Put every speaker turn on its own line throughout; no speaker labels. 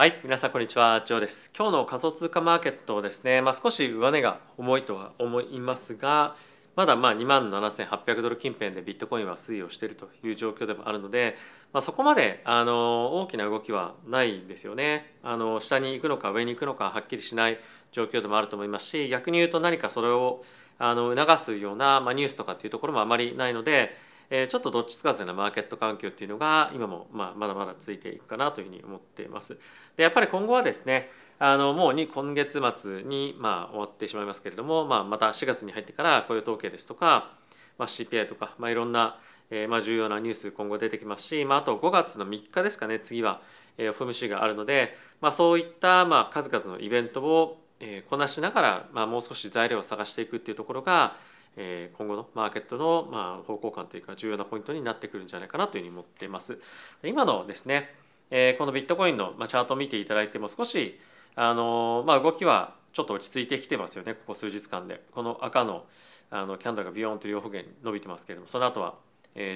はい、皆さんこんにちは、ジョーです。今日の仮想通貨マーケットですね、まあ、少し上値が重いとは思いますが、まだまあ2万7800ドル近辺でビットコインは推移をしているという状況でもあるので、まあ、そこまであの大きな動きはないですよね。あの下に行くのか上に行くのかはっきりしない状況でもあると思いますし、逆に言うと何かそれをあの促すような、まあ、ニュースとかっていうところもあまりないので、えーちょっとどっちつかずなマーケット環境っていうのが今もまあまだまだついていくかなというふうに思っています。でやっぱり今後はですねあのもうに今月末にまあ終わってしまいますけれども、まあ、また4月に入ってから雇用統計ですとか、まあ、CPI とか、まあ、いろんな、えーまあ重要なニュース今後出てきますし、まあ、あと5月の3日ですかね次は、えー FOMC があるので、まあ、そういったまあ数々のイベントを、こなしながら、まあ、もう少し材料を探していくっていうところがえ今後のマーケットのま方向感というか重要なポイントになってくるんじゃないかなというふうに思っています。で今のですね、えこのビットコインのチャートを見ていただいても少しあのま動きはちょっと落ち着いてきてますよねここ数日間でこの赤のあのキャンドルがビヨーンと両方向に伸びてますけれどもその後は、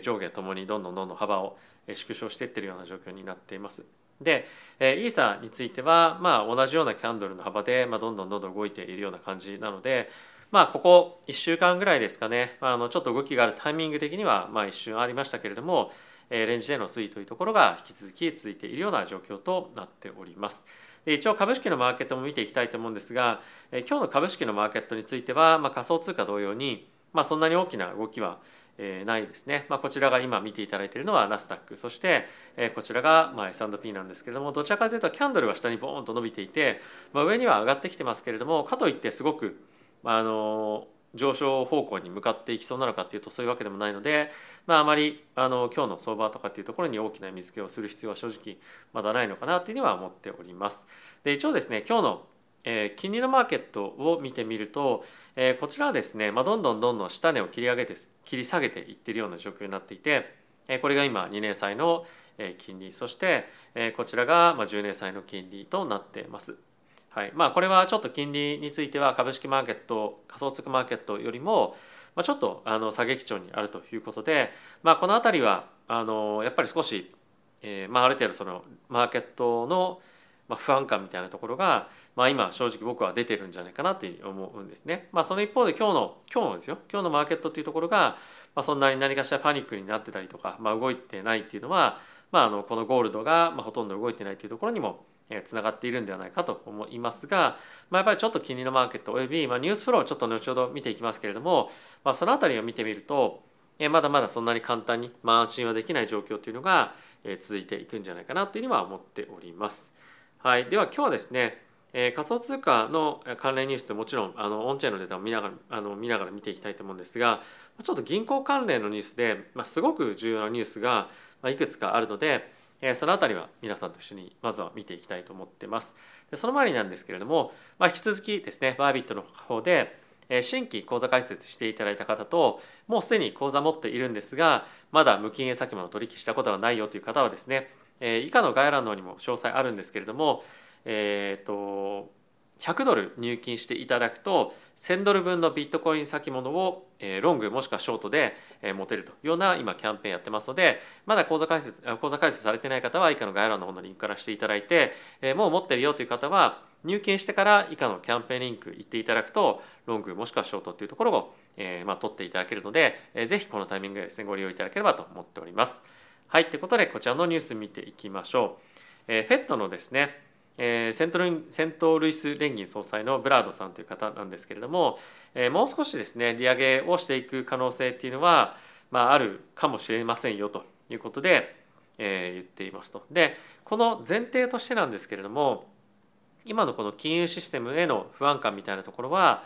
上下ともにどんどんどんどん幅を縮小していってるような状況になっています。で、えーイーサについては、まあ、同じようなキャンドルの幅で、まあ、どんどんどんどん動いているような感じなので、まあ、ここ1週間ぐらいですかね、まあ、のちょっと動きがあるタイミング的には、まあ、一瞬ありましたけれども、えーレンジでの推移というところが引き続き続いているような状況となっております。で一応株式のマーケットも見ていきたいと思うんですが、えー今日の株式のマーケットについては、まあ、仮想通貨同様に、まあ、そんなに大きな動きはえーないですね、まあ、こちらが今見ていただいているのはナスダック。そして、えーこちらがま S&P なんですけれどもどちらかというとキャンドルは下にボーンと伸びていて、まあ、上には上がってきてますけれどもかといってすごく、まあ、あの上昇方向に向かっていきそうなのかっていうとそういうわけでもないので、まあ、あまりあの今日の相場とかっていうところに大きな水付けをする必要は正直まだないのかなというには思っております。で一応ですね今日のえー金利のマーケットを見てみると、えーこちらはですね、まあ、どんどんどんどん下値を切り上げて切り下げていってるような状況になっていて、えーこれが今2年債の金利そして、えーこちらがまあ10年債の金利となっています。はいまあ、これはちょっと金利については株式マーケット仮想通貨マーケットよりも、まあ、ちょっとあの下げ基調にあるということで、まあ、この辺りはあのやっぱり少し、えーまあ、ある程度そのマーケットのま不安感みたいなところが、まあ、今正直僕は出てるんじゃないかなというう思うんですね。まあ、その一方で今日の今日のですよ今日のマーケットっていうところが、まあ、そんなに何かしらパニックになってたりとか、まあ、動いてないっていうのは、まあ、あのこのゴールドがまほとんど動いてないというところにもつながっているんではないかと思いますが、まあ、やっぱりちょっと金利のマーケットおよび、まあ、ニュースフローをちょっと後ほど見ていきますけれども、まあ、そのあたりを見てみるとまだまだそんなに簡単に、まあ、安心はできない状況というのが続いていくんじゃないかなというには思っております。はい、では今日はですね、え仮想通貨の関連ニュースってもちろんあのオンチェーンのデータを見ながらあの見ながら見ていきたいと思うんですがちょっと銀行関連のニュースで、まあ、すごく重要なニュースが、いくつかあるので、そのあたりは皆さんと一緒にまずは見ていきたいと思ってます。でその前になんですけれども、まあ、引き続きですねバービットの方で新規口座開設していただいた方ともうすでに口座持っているんですがまだ無金営先物取引したことはないよという方はですね、以下の概要欄の方にも詳細あるんですけれども、えー、と100ドル入金していただくと1000ドル分のビットコイン先物をロングもしくはショートで持てるというような今キャンペーンやってますのでまだ口座開設口座開設されてない方は以下の概要欄の方のリンクからしていただいてもう持ってるよという方は入金してから以下のキャンペーンリンク行っていただくとロングもしくはショートっていうところを、えま、取っていただけるので、えーぜひこのタイミングでですねご利用いただければと思っております。はいということでこちらのニュース見ていきましょう。えー、フェットのですねえーセントルセントルイス連銀総裁のブラードさんという方なんですけれども、えーもう少しですね利上げをしていく可能性っていうのは、まあ、あるかもしれませんよということで、えー言っていますと。でこの前提としてなんですけれども今のこの金融システムへの不安感みたいなところは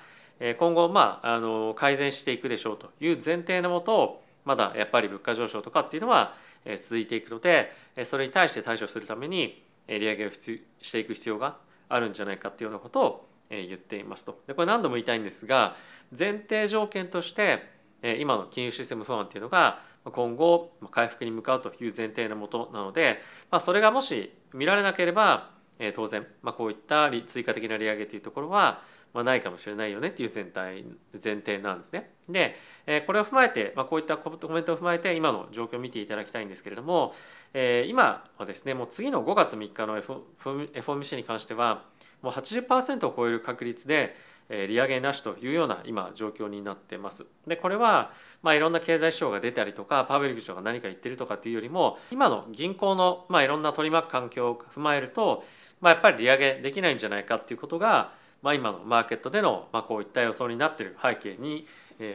今後まああの改善していくでしょうという前提のもとまだやっぱり物価上昇とかっていうのは続いていくのでそれに対して対処するために利上げをしていく必要があるんじゃないかっていうようなことを言っていますと。でこれ何度も言いたいんですが前提条件として今の金融システム不安っていうのが今後回復に向かうという前提のもとなので、まあ、それがもし見られなければ当然、まあ、こういった追加的な利上げというところは、まあ、ないかもしれないよねっていう全体前提なんですね。で、えこれを踏まえて、まあ、こういったコメントを踏まえて今の状況を見ていただきたいんですけれども、えー、今はですねもう次の5月3日の FOMC に関してはもう80%を超える確率で利上げなしというような今状況になってます。でこれはまあいろんな経済指標が出たりとかパウエル議長が何か言ってるとかっていうよりも今の銀行のまあいろんな取り巻く環境を踏まえると、まあ、やっぱり利上げできないんじゃないかっていうことが、まあ、今のマーケットでのまあこういった予想になっている背景に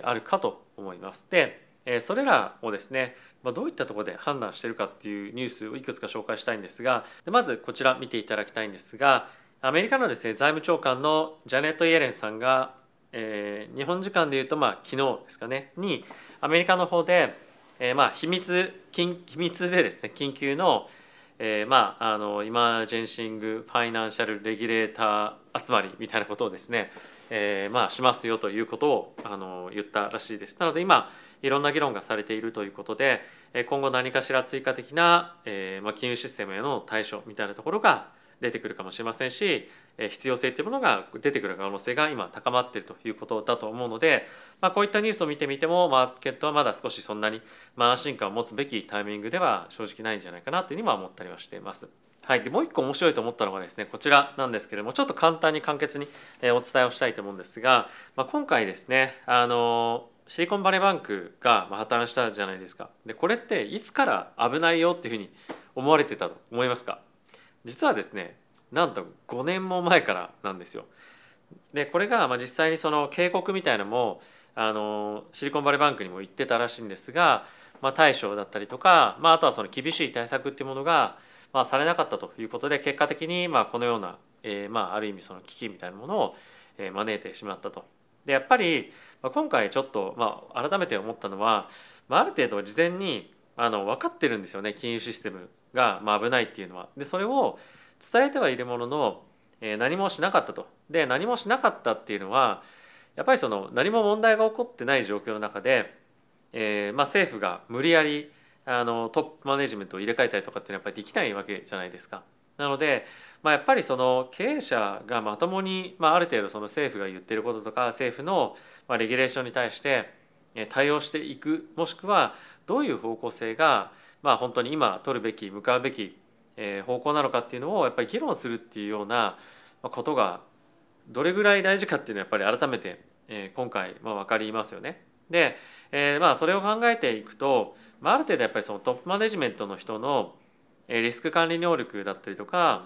あるかと思います。でそれらをですねまあどういったところで判断しているかっていうニュースをいくつか紹介したいんですがまずこちら見ていただきたいんですがアメリカのですね財務長官のジャネット・イエレンさんが、えー、日本時間でいうとまあ昨日ですかねにアメリカの方で、えー、まあ秘密秘密でですね緊急の、えー、まああのイマージェンシング・ファイナンシャル・レギュレーター集まりみたいなことをですね、えー、まあしますよということをあの言ったらしいです。なので今いろんな議論がされているということで今後何かしら追加的な、えーまあ、金融システムへの対処みたいなところが出てくるかもしれませんし必要性というものが出てくる可能性が今高まっているということだと思うので、まあ、こういったニュースを見てみてもマーケットはまだ少しそんなに安心感を持つべきタイミングでは正直ないんじゃないかなというふうには思ったりはしています。はい、でもう一個面白いと思ったのがですねこちらなんですけれどもちょっと簡単に簡潔にお伝えをしたいと思うんですが、まあ、今回ですねあのシリコンバレーバンクが破綻したじゃないですか。でこれっていつから危ないよっていうふうに思われてたと思いますか？実はですねなんと5年も前からなんですよ。でこれがまあ実際にその警告みたいなのもあのシリコンバレーバンクにも言ってたらしいんですが、まあ、対処だったりとか、まあ、あとはその厳しい対策っていうものが、まあ、されなかったということで結果的にまあこのような、えー、まあある意味その危機みたいなものを招いてしまったと。でやっぱり今回ちょっと、まあ、改めて思ったのは、まあ、ある程度事前にあの分かってるんですよね金融システムが、まあ、危ないっていうのは。でそれを伝えてはいるものの、えー、何もしなかったと。で何もしなかったっていうのはやっぱりその何も問題が起こってない状況の中で、えーまあ、政府が無理やりあのトップマネジメントを入れ替えたりとかってやっぱりできないわけじゃないですか。なので、まあ、やっぱりその経営者がまともに、まあ、ある程度その政府が言ってることとか政府のまあレギュレーションに対して対応していくもしくはどういう方向性がまあ本当に今取るべき向かうべき方向なのかっていうのをやっぱり議論するっていうようなことがどれぐらい大事かっていうのはやっぱり改めて今回まあ分かりますよね。で、え、まあそれを考えていくと、まあ、ある程度やっぱりそのトップマネジメントの人のリスク管理能力だったりとか、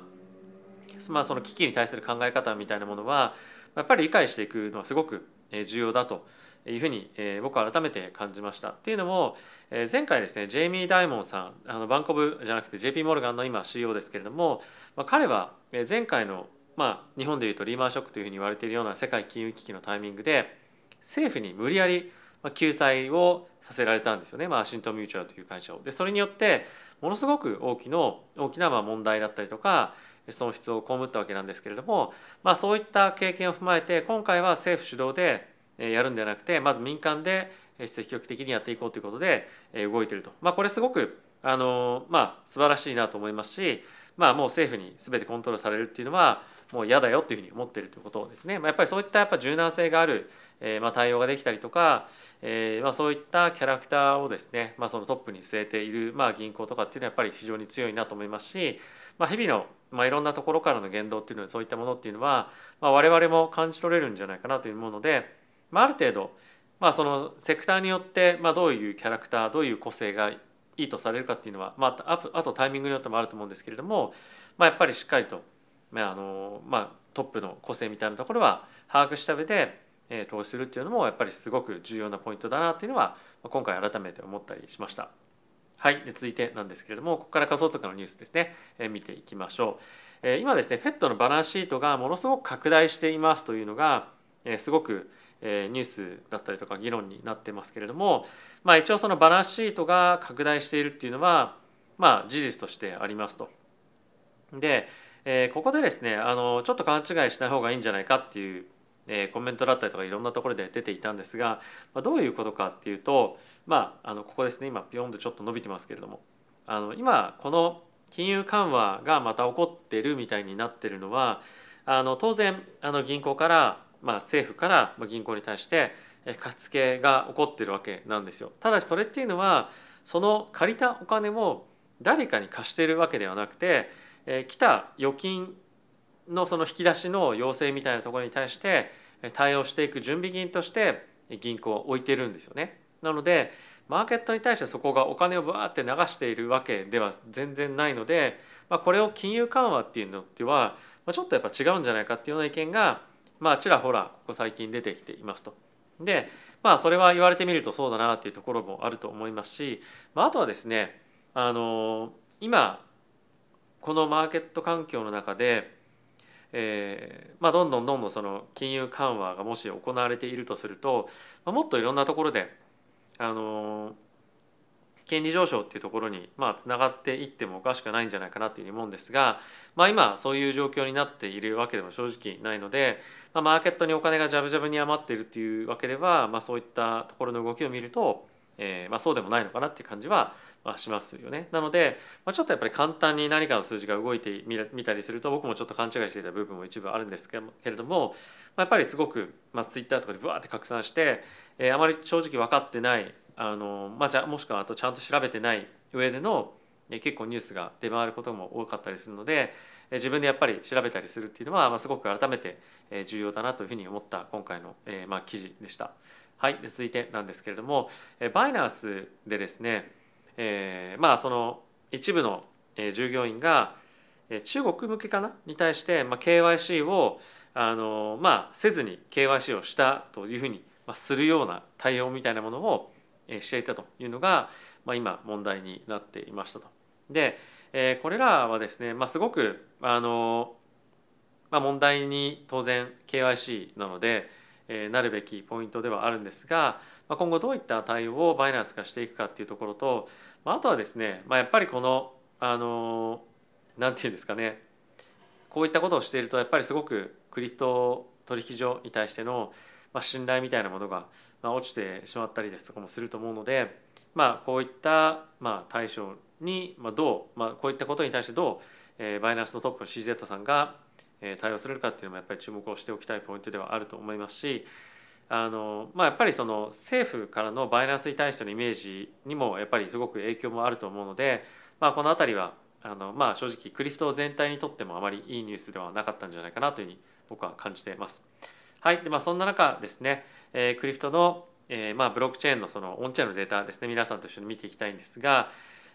まあ、その危機に対する考え方みたいなものはやっぱり理解していくのはすごく重要だというふうに僕は改めて感じました。っていうのも前回ですねジェイミー・ダイモンさんあのバンコブじゃなくて JP モルガンの今 CEO ですけれども、まあ、彼は前回の、まあ、日本でいうとリーマンショックというふうに言われているような世界金融危機のタイミングで政府に無理やり救済をさせられたんですよね、まあ、ワシントン・ミューチュアルという会社を。でそれによってものすごく大きの大きなまあ問題だったりとか損失を被ったわけなんですけれども、まあ、そういった経験を踏まえて今回は政府主導でやるんではなくてまず民間で積極的にやっていこうということで動いていると、まあ、これすごくあの、まあ、素晴らしいなと思いますし、まあ、もう政府に全てコントロールされるっていうのはもう嫌だよっていうふうに思っているということですね、まあ、やっぱりそういったやっぱ柔軟性がある、えー、まあ対応ができたりとか、えー、まあそういったキャラクターをですね、まあ、そのトップに据えている、まあ、銀行とかっていうのはやっぱり非常に強いなと思いますし、まあ、日々の、まあ、いろんなところからの言動っていうのはそういったものっていうのは、まあ、我々も感じ取れるんじゃないかなというもので、まあ、ある程度、まあ、そのセクターによって、まあ、どういうキャラクターどういう個性がいいとされるかっていうのは、まあ、あとタイミングによってもあると思うんですけれども、まあ、やっぱりしっかりと、まああのまあ、トップの個性みたいなところは把握した上で、えー、投資するっていうのもやっぱりすごく重要なポイントだなっていうのは今回改めて思ったりしました。はい、で続いてなんですけれどもここから仮想通貨のニュースですね、え、見ていきましょう。え、今ですね FED のバランスシートがものすごく拡大していますというのが、え、すごくえニュースだったりとか議論になってますけれども、まあ、一応そのバランスシートが拡大しているっていうのは、まあ、事実としてありますと。で、えここでですねあのちょっと勘違いしない方がいいんじゃないかっていう、えコメントだったりとかいろんなところで出ていたんですが、ま、どういうことかっていうと、まあ、あのここですね今ピヨンとちょっと伸びてますけれどもあの今この金融緩和がまた起こってるみたいになってるのはあの当然あの銀行からまあ、政府から銀行に対して貸付が起こってるわけなんですよ。ただしそれっていうのはその借りたお金を誰かに貸しているわけではなくて、えー、来た預金のその引き出しの要請みたいなところに対して対応していく準備金として銀行は置いてるんですよね。なのでマーケットに対してそこがお金をバーって流しているわけでは全然ないので、まあ、これを金融緩和っていうのではちょっとやっぱ違うんじゃないかっていうような意見がまあちらほらここ最近出てきていますと。でまあそれは言われてみるとそうだなっていうところもあると思いますし、まあ、あとはですねあの今このマーケット環境の中でえーまあ、どんどんどんどんその金融緩和がもし行われているとすると、もっといろんなところで、あの、権利上昇っていうところにまあつながっていってもおかしくないんじゃないかなというふうに思うんですが、まあ、今そういう状況になっているわけでも正直ないので、まあ、マーケットにお金がジャブジャブに余っているっていうわけでは、まあ、そういったところの動きを見ると、えーまあ、そうでもないのかなっていう感じははしますよね。なので、まあ、ちょっとやっぱり簡単に何かの数字が動いてみたりすると僕もちょっと勘違いしていた部分も一部あるんですけれども、まあ、やっぱりすごく、まあ、ツイッターとかでブワーって拡散して、えー、あまり正直分かってないあの、まあ、じゃもしくはあとちゃんと調べてない上での、結構ニュースが出回ることも多かったりするので、自分でやっぱり調べたりするっていうのは、まあ、すごく改めて重要だなというふうに思った今回の、えまあ、記事でした。はい、続いてなんですけれども、バイナンスでですね、えー、まあその一部の従業員が中国向けかなに対して、まあ、KYC をあの、まあ、せずに KYC をしたというふうに、まあ、するような対応みたいなものをしていたというのが、まあ、今問題になっていましたと。で、これらはですね、まあ、すごくあの、まあ、問題に当然 KYC なので、なるべきポイントではあるんですが、今後どういった対応をバイナンス化していくかっていうところと、あ、あとはですね、まあ、やっぱりこのあのなんていうんですかねこういったことをしているとやっぱりすごくクリプト取引所に対しての、まあ、信頼みたいなものが、まあ、落ちてしまったりですとかもすると思うので、まあ、こういった、まあ、対象に、まあ、どう、まあ、こういったことに対してどう、えー、バイナンスのトップの CZ さんがえ対応するかっていうのもやっぱり注目をしておきたいポイントではあると思いますしあのまあ、やっぱりその政府からのバイナンスに対してのイメージにもやっぱりすごく影響もあると思うので、まあ、この辺りはあの、まあ、正直クリフト全体にとってもあまりいいニュースではなかったんじゃないかなというふうに僕は感じています。はいでまあ、そんな中ですね、えー、クリフトの、えーまあ、ブロックチェーンのそのオンチェーンのデータですね皆さんと一緒に見ていきたいんですが、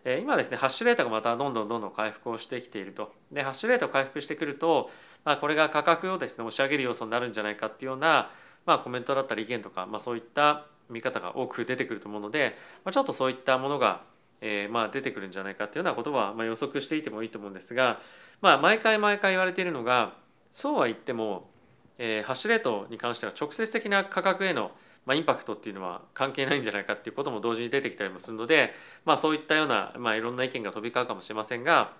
えー、今ですねハッシュレートがまたどんどんどんどん回復をしてきていると。でハッシュレート回復してくると、まあ、これが価格をですね押し上げる要素になるんじゃないかっていうようなまあ、コメントだったり意見とか、まあ、そういった見方が多く出てくると思うので、まあ、ちょっとそういったものが、えー、まあ出てくるんじゃないかっていうようなことは、まあ、予測していてもいいと思うんですが、まあ、毎回毎回言われているのがそうは言っても、えー、ハッシュレートに関しては直接的な価格へのまあ、インパクトっていうのは関係ないんじゃないかっていうことも同時に出てきたりもするので、まあ、そういったような、まあ、いろんな意見が飛び交うかもしれませんが、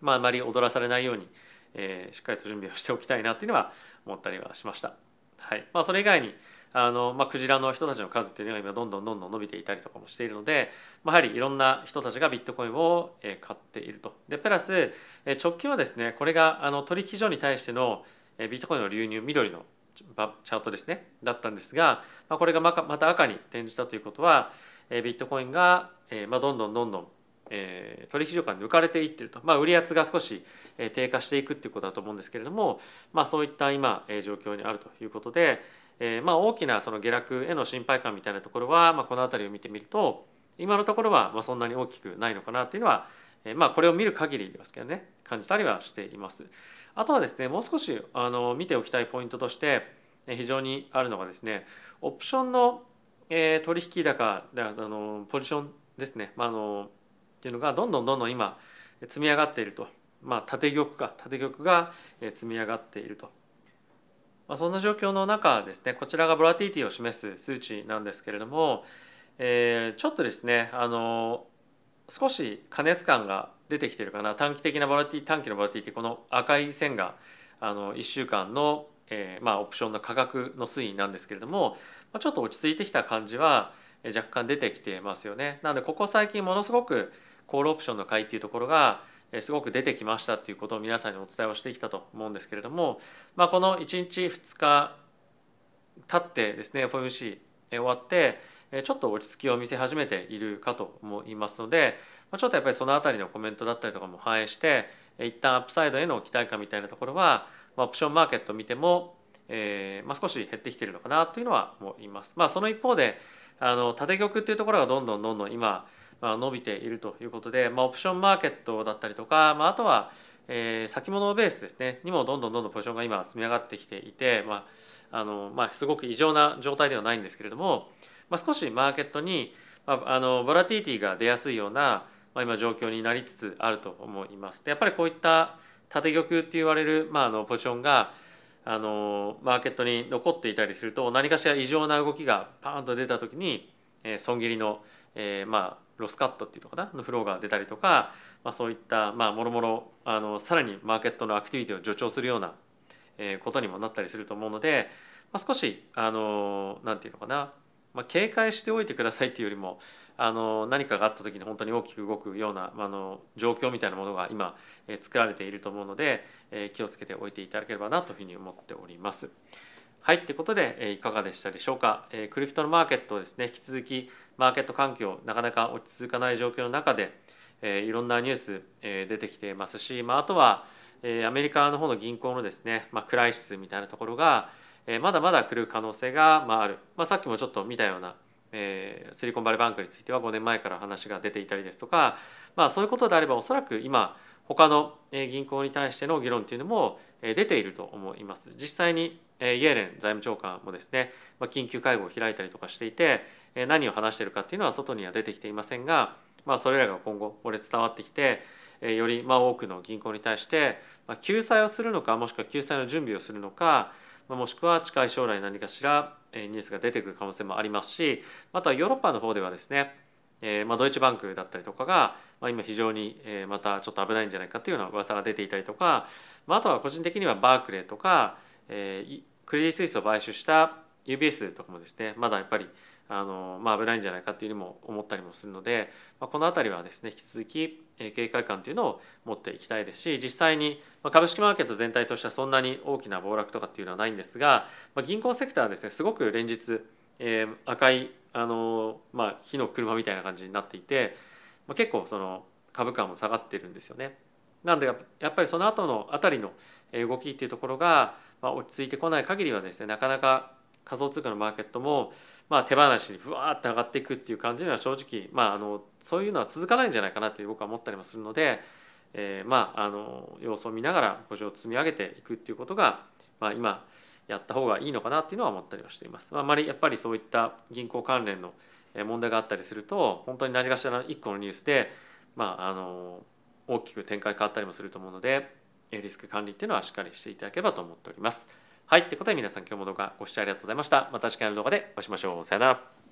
まあ、あまり踊らされないように、えー、しっかりと準備をしておきたいなっていうのは思ったりはしました。はいまあ、それ以外にあの、まあ、クジラの人たちの数っていうのが今どんどんどんどん伸びていたりとかもしているので、まあ、やはりいろんな人たちがビットコインを買っていると。でプラス直近はですねこれがあの取引所に対してのビットコインの流入緑のチャートですねだったんですが、これがまた赤に転じたということはビットコインが、どんどんどんどん、取引所から抜かれていってると、まあ、売り圧が少し低下していくっていうことだと思うんですけれども、まあ、そういった今状況にあるということで、まあ大きなその下落への心配感みたいなところは、まあ、この辺りを見てみると今のところはそんなに大きくないのかなっていうのは、まあこれを見る限りですけどね感じたりはしています。あとはですねもう少しあの見ておきたいポイントとして非常にあるのがですねオプションの、えー、取引高あのポジションですね、まあ、あのっていうのがどんどんどんどん今積み上がっていると、まあ、縦玉か縦玉が積み上がっていると、まあ、そんな状況の中ですねこちらがボラティティを示す数値なんですけれども、えー、ちょっとですねあの少し過熱感が出てきてるかな短期的なボラティ短期のボラティティこの赤い線があの1週間の、えーまあ、オプションの価格の推移なんですけれども、まあ、ちょっと落ち着いてきた感じは若干出てきてますよね。なのでここ最近ものすごくコールオプションの買いっていうところがすごく出てきましたっていうことを皆さんにお伝えをしてきたと思うんですけれども、まあ、この1日2日経ってですね FOMC 終わってちょっと落ち着きを見せ始めているかと思いますのでちょっとやっぱりその辺りのコメントだったりとかも反映して一旦アップサイドへの期待感みたいなところはオプションマーケットを見ても、えーまあ、少し減ってきてるのかなというのは思います。まあ、その一方であの縦玉っていうところがどんどんどんどん今、まあ、伸びているということで、まあ、オプションマーケットだったりとか、まあ、あとは、えー、先物ベースですねにもどんどんどんどんポジションが今積み上がってきていて、まああのまあ、すごく異常な状態ではないんですけれども、まあ、少しマーケットに、まあ、あのボラティティが出やすいような、まあ、今状況になりつつあると思います。でやっぱりこういった縦玉って言われる、まあ、あのポジションがあのマーケットに残っていたりすると何かしら異常な動きがパーンと出た時に、えー、損切りの、えー、まあロスカットっていうのかなのフローが出たりとか、まあ、そういったまあもろもろあのさらにマーケットのアクティビティを助長するような、え、ことにもなったりすると思うので、まあ、少しあのなんていうのかな、まあ、警戒しておいてくださいっていうよりもあの何かがあった時に本当に大きく動くような、まあの状況みたいなものが今、え作られていると思うので、え気をつけておいていただければなというふうに思っております。はいということで、えいかがでしたでしょうか、えクリプトのマーケットをですね引き続きマーケット環境なかなか落ち着かない状況の中で、えいろんなニュース、え出てきてますし、まあ、あとは、えアメリカの方の銀行のですね、まあ、クライシスみたいなところが、えまだまだ来る可能性が、まあ、ある、まあ、さっきもちょっと見たようなえー、シリコンバレーバンクについては5年前から話が出ていたりですとか、まあ、そういうことであればおそらく今他の銀行に対しての議論というのも出ていると思います。実際にイエレン財務長官もですね緊急会合を開いたりとかしていて何を話しているかっていうのは外には出てきていませんが、まあ、それらが今後これ伝わってきてよりまあ多くの銀行に対して救済をするのかもしくは救済の準備をするのかもしくは近い将来何かしらニュースが出てくる可能性もありますしまたヨーロッパの方ではですねえまあ、ドイツバンクだったりとかが、まあ、今非常に、またちょっと危ないんじゃないかというような噂が出ていたりとか、まあ、あとは個人的にはバークレーとか、えー、クレディ・スイスを買収した UBS とかもですねまだやっぱりあの、まあ、危ないんじゃないかっていうにも思ったりもするので、まあ、この辺りはですね引き続き警戒感というのを持っていきたいですし実際に株式マーケット全体としてはそんなに大きな暴落とかっていうのはないんですが、まあ、銀行セクターはですねすごく連日、えー、赤いあの、まあ、火の車みたいな感じになっていて、まあ、結構その株価も下がってるんですよね。なんでやっぱりその後のあたりの動きっていうところが、まあ、落ち着いてこない限りはですねなかなか仮想通貨のマーケットも、まあ、手放しにふわーって上がっていくっていう感じには正直、まあ、あのそういうのは続かないんじゃないかなって僕は思ったりもするので、えー、まああの様子を見ながら補助を積み上げていくっていうことが、まあ、今やった方がいいのかなっていうのは思ったりはしています。あまりやっぱりそういった銀行関連の問題があったりすると本当に何かしらの一個のニュースで、まあ、あの大きく展開変わったりもすると思うのでリスク管理っていうのはしっかりしていただければと思っております。はい。ということで皆さん今日も動画ご視聴ありがとうございました。また次回の動画でお会いしましょう。さよなら。